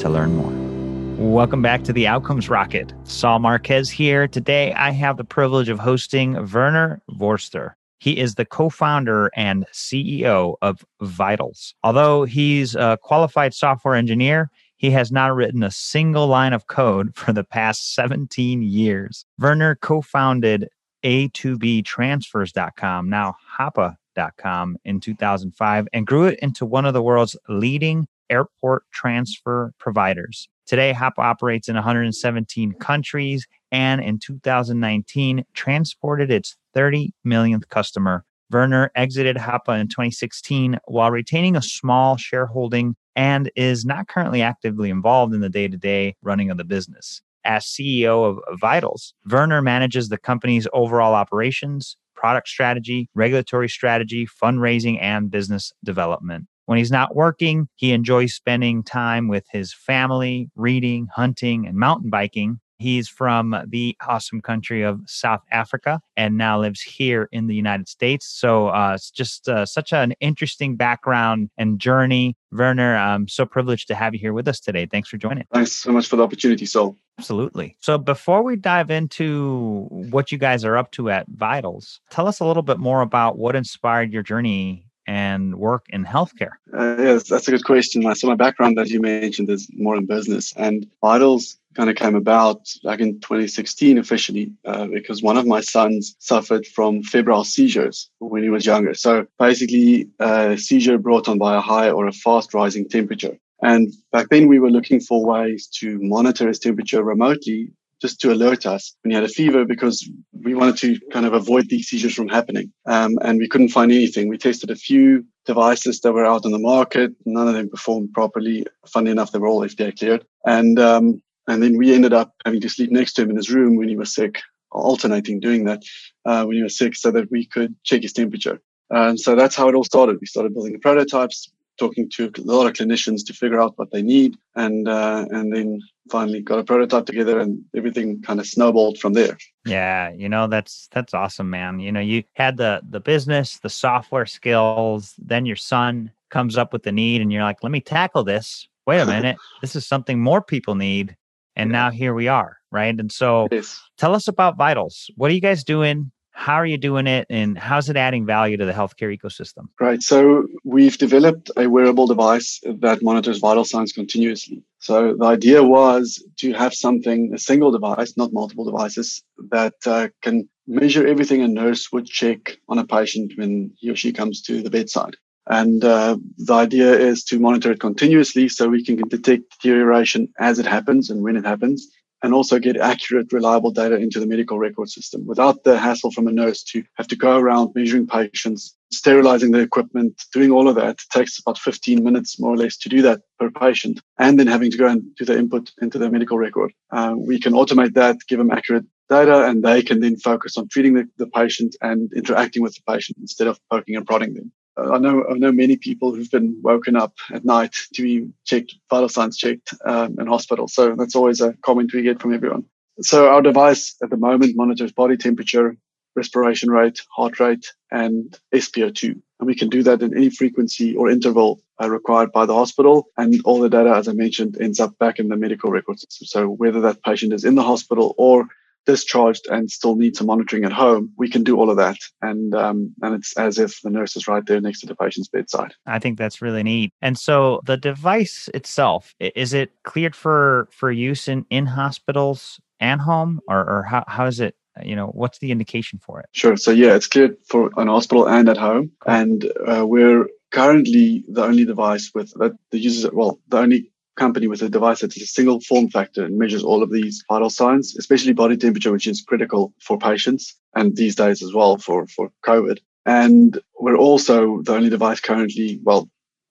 to learn more. Welcome back to the Outcomes Rocket. Saul Marquez here. Today, I have the privilege of hosting Werner Vorster. He is the co founder and CEO of Vitls. Although he's a qualified software engineer, he has not written a single line of code for the past 17 years. Werner co founded A2Btransfers.com, now Hoppa.com, in 2005 and grew it into one of the world's leading airport transfer providers. Today, Hop operates in 117 countries and in 2019 transported its 30 millionth customer. Werner exited Hoppa in 2016 while retaining a small shareholding and is not currently actively involved in the day to day running of the business. As CEO of Vitls, Werner manages the company's overall operations, product strategy, regulatory strategy, fundraising, and business development. When he's not working, he enjoys spending time with his family, reading, hunting, and mountain biking. He's from the awesome country of South Africa and now lives here in the United States. So uh, it's just uh, such an interesting background and journey. Werner, I'm so privileged to have you here with us today. Thanks for joining. Thanks so much for the opportunity, Saul. Absolutely. So before we dive into what you guys are up to at Vitls, tell us a little bit more about what inspired your journey and work in healthcare? Uh, yes, that's a good question. So my background, as you mentioned, is more in business, and Vitls kind of came about back in 2016 officially uh, because one of my sons suffered from febrile seizures when he was younger. So basically, a seizure brought on by a high or a fast rising temperature. And back then, we were looking for ways to monitor his temperature remotely just to alert us when he had a fever because we wanted to kind of avoid these seizures from happening. Um, and we couldn't find anything. We tested a few devices that were out on the market. None of them performed properly. Funny enough, they were all FDA cleared. And, um, and then we ended up having to sleep next to him in his room when he was sick, alternating doing that uh, when he was sick so that we could check his temperature. And so that's how it all started. We started building the prototypes, talking to a lot of clinicians to figure out what they need, and uh, and then finally got a prototype together, and everything kind of snowballed from there. Yeah, you know that's that's awesome, man. You know, you had the the business, the software skills, then your son comes up with the need, and you're like, let me tackle this. Wait a minute, this is something more people need, and now here we are, right? And so, tell us about Vitls. What are you guys doing? How are you doing it and how's it adding value to the healthcare ecosystem? Right. So we've developed a wearable device that monitors vital signs continuously. So the idea was to have something, a single device, not multiple devices, that uh, can measure everything a nurse would check on a patient when he or she comes to the bedside. And uh, the idea is to monitor it continuously so we can detect deterioration as it happens and when it happens and also get accurate, reliable data into the medical record system without the hassle from a nurse to have to go around measuring patients, sterilizing the equipment, doing all of that. It takes about 15 minutes more or less to do that per patient, and then having to go and do the input into the medical record. Uh, we can automate that, give them accurate data, and they can then focus on treating the, the patient and interacting with the patient instead of poking and prodding them. I know I know many people who've been woken up at night to be checked, vital signs checked um, in hospital. So that's always a comment we get from everyone. So our device at the moment monitors body temperature, respiration rate, heart rate, and SpO2. And we can do that in any frequency or interval uh, required by the hospital. And all the data, as I mentioned, ends up back in the medical record system. So whether that patient is in the hospital or discharged and still need some monitoring at home, we can do all of that. And um, and it's as if the nurse is right there next to the patient's bedside. I think that's really neat. And so the device itself, is it cleared for for use in in hospitals and home, or or how how is it? You know, what's the indication for it? Sure. So yeah, it's cleared for an hospital and at home, cool. and uh, we're currently the only device with that the users well the only company with a device that is a single form factor and measures all of these vital signs, especially body temperature, which is critical for patients and these days as well for, for COVID. And we're also the only device currently, well,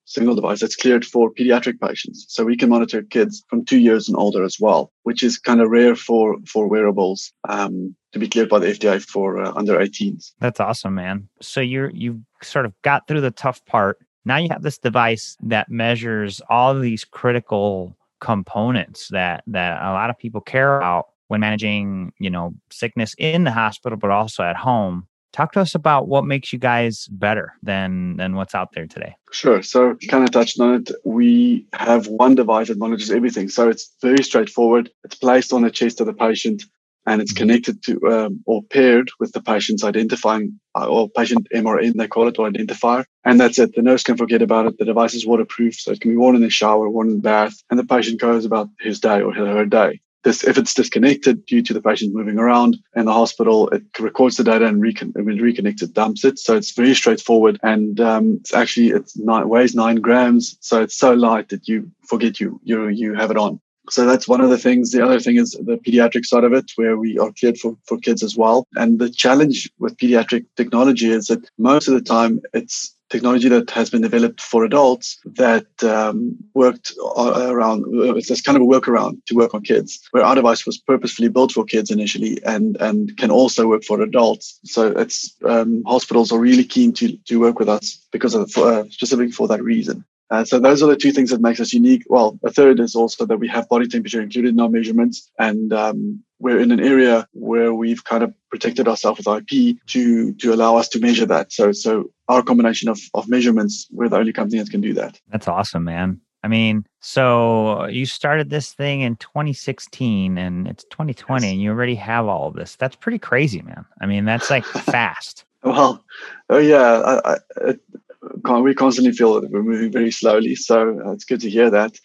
single device that's cleared for pediatric patients. So we can monitor kids from two years and older as well, which is kind of rare for for wearables um, to be cleared by the FDA for uh, under 18s. That's awesome, man. So you're you sort of got through the tough part. Now you have this device that measures all of these critical components that that a lot of people care about when managing, you know, sickness in the hospital, but also at home. Talk to us about what makes you guys better than than what's out there today. Sure. So kind of touched on it. We have one device that monitors everything. So it's very straightforward. It's placed on the chest of the patient and it's mm-hmm. connected to um, or paired with the patient's identifying uh, or patient MRN, they call it, or identifier. And that's it. The nurse can forget about it. The device is waterproof, so it can be worn in the shower, worn in the bath, and the patient goes about his day or her day this, if it's disconnected due to the patient moving around in the hospital, it records the data and recon- when it reconnects, it dumps it. So it's very straightforward. And um, it's actually, it weighs nine grams. So it's so light that you forget you, you, you have it on. So that's one of the things. The other thing is the pediatric side of it, where we are cleared for, for kids as well. And the challenge with pediatric technology is that most of the time it's technology that has been developed for adults that um, worked around it's kind of a workaround to work on kids where our device was purposefully built for kids initially and and can also work for adults so it's um, hospitals are really keen to to work with us because of uh, specifically for that reason uh, so those are the two things that makes us unique. Well, a third is also that we have body temperature included in our measurements, and um, we're in an area where we've kind of protected ourselves with IP to to allow us to measure that. So so our combination of of measurements, we're the only company that can do that. That's awesome, man. I mean, so you started this thing in 2016 and it's 2020 yes. and you already have all of this. That's pretty crazy, man. I mean, that's like fast. Well, oh yeah, I, I, we constantly feel that we're moving very slowly. So uh, it's good to hear that.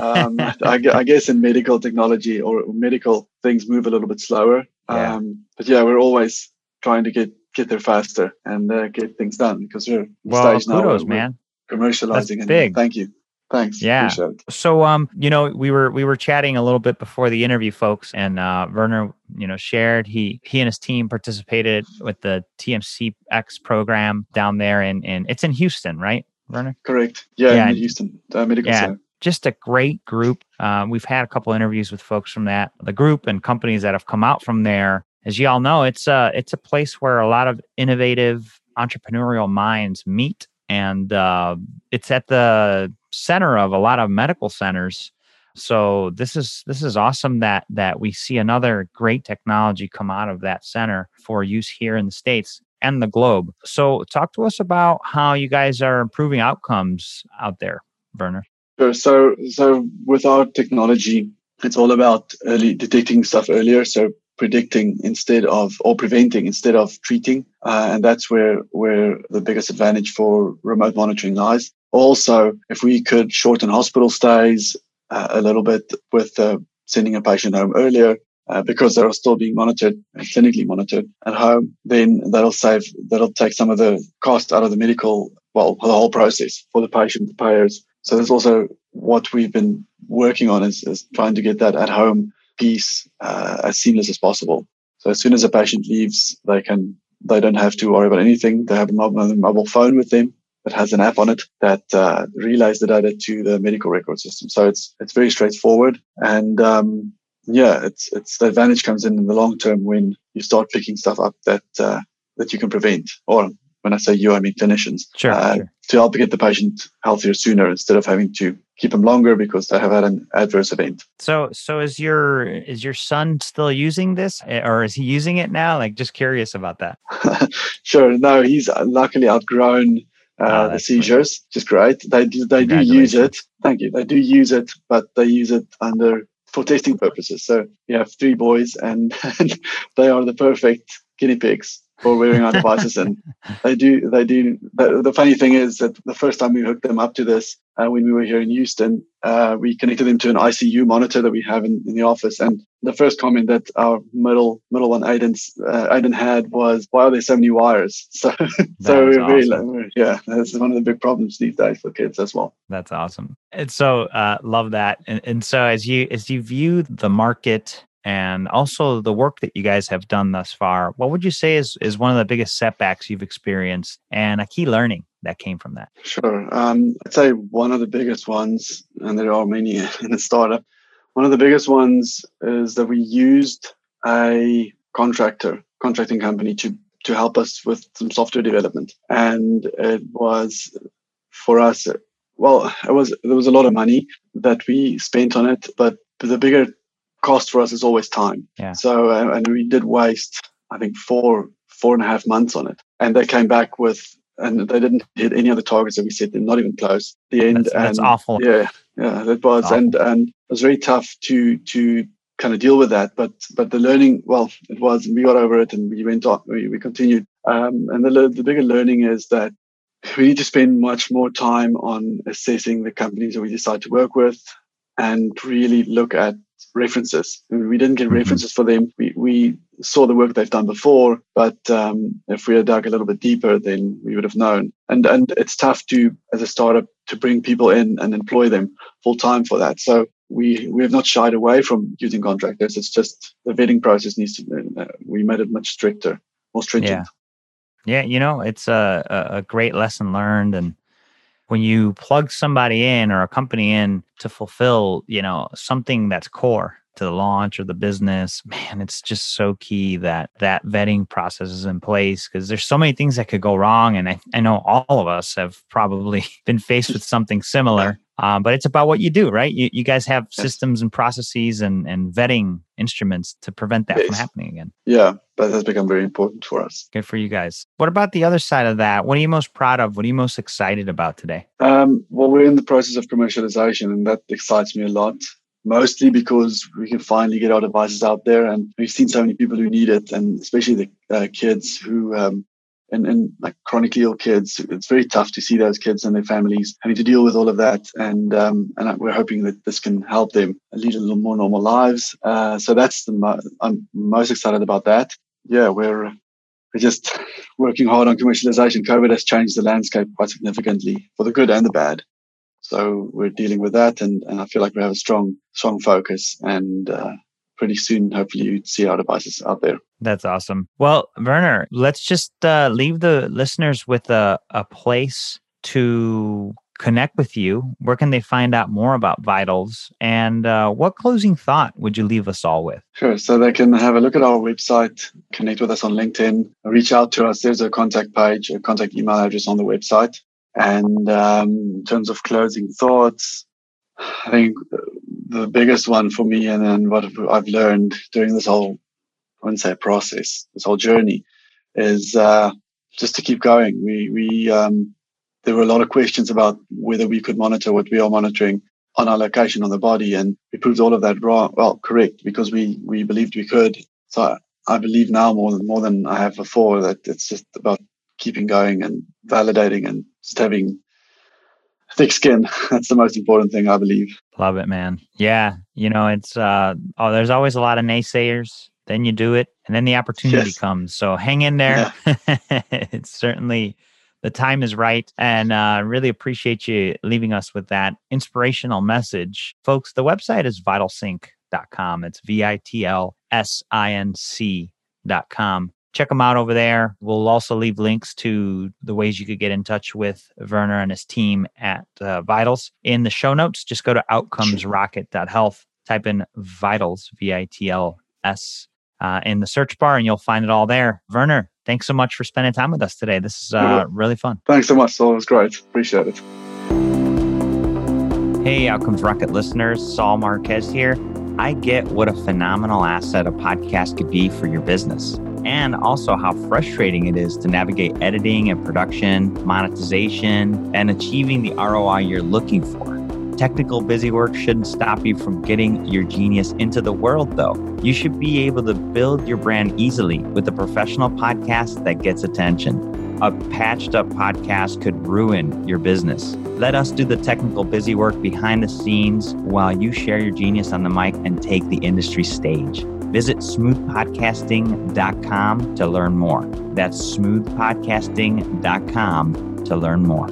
Um, I, I, guess in medical technology or medical things move a little bit slower. Yeah. Um, but yeah, we're always trying to get get there faster and uh, get things done because we're well, stage kudos, now man. Commercializing That's and big. Thank you. Thanks. Yeah. So um, you know, we were we were chatting a little bit before the interview, folks, and uh Werner, you know, shared he he and his team participated with the TMCX program down there in in it's in Houston, right, Werner? Correct. Yeah, yeah in Houston uh, Medical yeah. Center just a great group. Uh, we've had a couple interviews with folks from that the group and companies that have come out from there. As you all know, it's a it's a place where a lot of innovative entrepreneurial minds meet, and uh, it's at the center of a lot of medical centers. So this is this is awesome that that we see another great technology come out of that center for use here in the states and the globe. So talk to us about how you guys are improving outcomes out there, Werner. Sure. So so with our technology, it's all about early detecting stuff earlier. So predicting instead of or preventing instead of treating uh, and that's where where the biggest advantage for remote monitoring lies also, if we could shorten hospital stays uh, a little bit with uh, sending a patient home earlier, uh, because they're still being monitored and clinically monitored at home, then that'll save, that'll take some of the cost out of the medical, well, the whole process for the patient, the payers. So that's also what we've been working on is, is trying to get that at home piece uh, as seamless as possible. So as soon as a patient leaves, they can, they don't have to worry about anything. They have a mobile phone with them that has an app on it that uh, relays the data to the medical record system. So it's it's very straightforward, and um, yeah, it's it's the advantage comes in in the long term when you start picking stuff up that uh, that you can prevent. Or when I say you, I mean clinicians. Sure, uh, sure. To help get the patient healthier sooner instead of having to keep them longer because they have had an adverse event. So, so is your is your son still using this, eh, or is he using it now? Like, just curious about that. sure. No, he's luckily outgrown oh, the seizures, which is great. They do, they do use it. Thank you. They do use it, but they use it under for testing purposes. So we have three boys, and, and they are the perfect guinea pigs for wearing our devices. And they do, they do. The, the, funny thing is that the first time we hooked them up to this, uh, when we were here in Houston, uh, we connected them to an ICU monitor that we have in, in the office. And the first comment that our middle middle one, Aiden, uh, Aiden had was, "Why are there so many wires?" So, so we're awesome. really, yeah, that's one of the big problems these days for kids as well. That's awesome. And so, uh, love that. And, and so, as you as you view the market and also the work that you guys have done thus far, what would you say is is one of the biggest setbacks you've experienced and a key learning that came from that? Sure. Um, I'd say one of the biggest ones, and there are many in a startup, one of the biggest ones is that we used a contractor, contracting company to to help us with some software development. And it was for us, well, it was there was a lot of money that we spent on it, but the bigger cost for us is always time. Yeah. So uh, and we did waste, I think, four four and a half months on it, and they came back with. And they didn't hit any of the targets that we set them, not even close. The end. That's, that's and awful. Yeah, yeah, that was, Awful. and and it was very tough to to kind of deal with that. But but the learning, well, it was, we got over it, and we went on, we, we continued. Um, and the the bigger learning is that we need to spend much more time on assessing the companies that we decide to work with, and really look at references. We didn't get Mhm. references for them. We we saw the work they've done before, but um, if we had dug a little bit deeper, then we would have known. And and it's tough to as a startup to bring people in and employ them full time for that. So we we have not shied away from using contractors. It's just the vetting process needs to. Uh, we made it much stricter, more stringent. Yeah. Yeah, you know, it's a a great lesson learned. And when you plug somebody in or a company in to fulfill, you know, something that's core to the launch or the business, man, it's just so key that that vetting process is in place because there's so many things that could go wrong. And I, I know all of us have probably been faced with something similar. Um, but it's about what you do, right? You, you guys have Yes. systems and processes and, and vetting instruments to prevent that from happening again. Yeah, that has become very important for us. Good for you guys. What about the other side of that? What are you most proud of? What are you most excited about today? Um, well, we're in the process of commercialization, and that excites me a lot. Mostly because we can finally get our devices out there, and we've seen so many people who need it, and especially the uh, kids who, um, and, and like chronically ill kids. It's very tough to see those kids and their families having to deal with all of that, and um, and we're hoping that this can help them lead a little more normal lives. Uh, so that's the mo- I'm most excited about that. Yeah, we're we're just working hard on commercialization. COVID has changed the landscape quite significantly for the good and the bad. So we're dealing with that, and, and I feel like we have a strong strong focus, and uh, pretty soon, hopefully, you'd see our devices out there. That's awesome. Well, Werner, let's just uh, leave the listeners with a, a place to connect with you. Where can they find out more about Vitls? And uh, what closing thought would you leave us all with? Sure. So they can have a look at our website, connect with us on LinkedIn, reach out to us. There's a contact page, a contact email address on the website. And um, in terms of closing thoughts, I think the biggest one for me and then what I've learned during this whole, I wouldn't say process, this whole journey is uh, just to keep going. We, we, um, there were a lot of questions about whether we could monitor what we are monitoring on our location on the body, and we proved all of that wrong. Well, correct because we we believed we could. So I believe now more than more than I have before that it's just about keeping going and validating and just having thick skin. That's the most important thing I believe. Love it, man. Yeah. You know, it's, uh, oh, there's always a lot of naysayers. Then you do it, and then the opportunity Yes. comes. So hang in there. it's certainly the time is right. And uh, really appreciate you leaving us with that inspirational message. Folks, the website is vitlsinc.com. It's V I T L S I N C.com. Check them out over there. We'll also leave links to the ways you could get in touch with Werner and his team at uh, Vitls in the show notes. Just go to outcomesrocket.health, type in Vitls, V I T L S, uh, in the search bar, and you'll find it all there. Werner, thanks so much for spending time with us today. This is uh, really fun. Thanks so much. Saul. It was great. Appreciate it. Hey, Outcomes Rocket listeners, Saul Marquez here. I get what a phenomenal asset a podcast could be for your business, and also how frustrating it is to navigate editing and production, monetization, and achieving the ROI you're looking for. Technical busy work shouldn't stop you from getting your genius into the world, though. You should be able to build your brand easily with a professional podcast that gets attention. A patched up podcast could ruin your business. Let us do the technical busy work behind the scenes while you share your genius on the mic and take the industry stage. Visit smoothpodcasting.com to learn more. That's smoothpodcasting.com to learn more.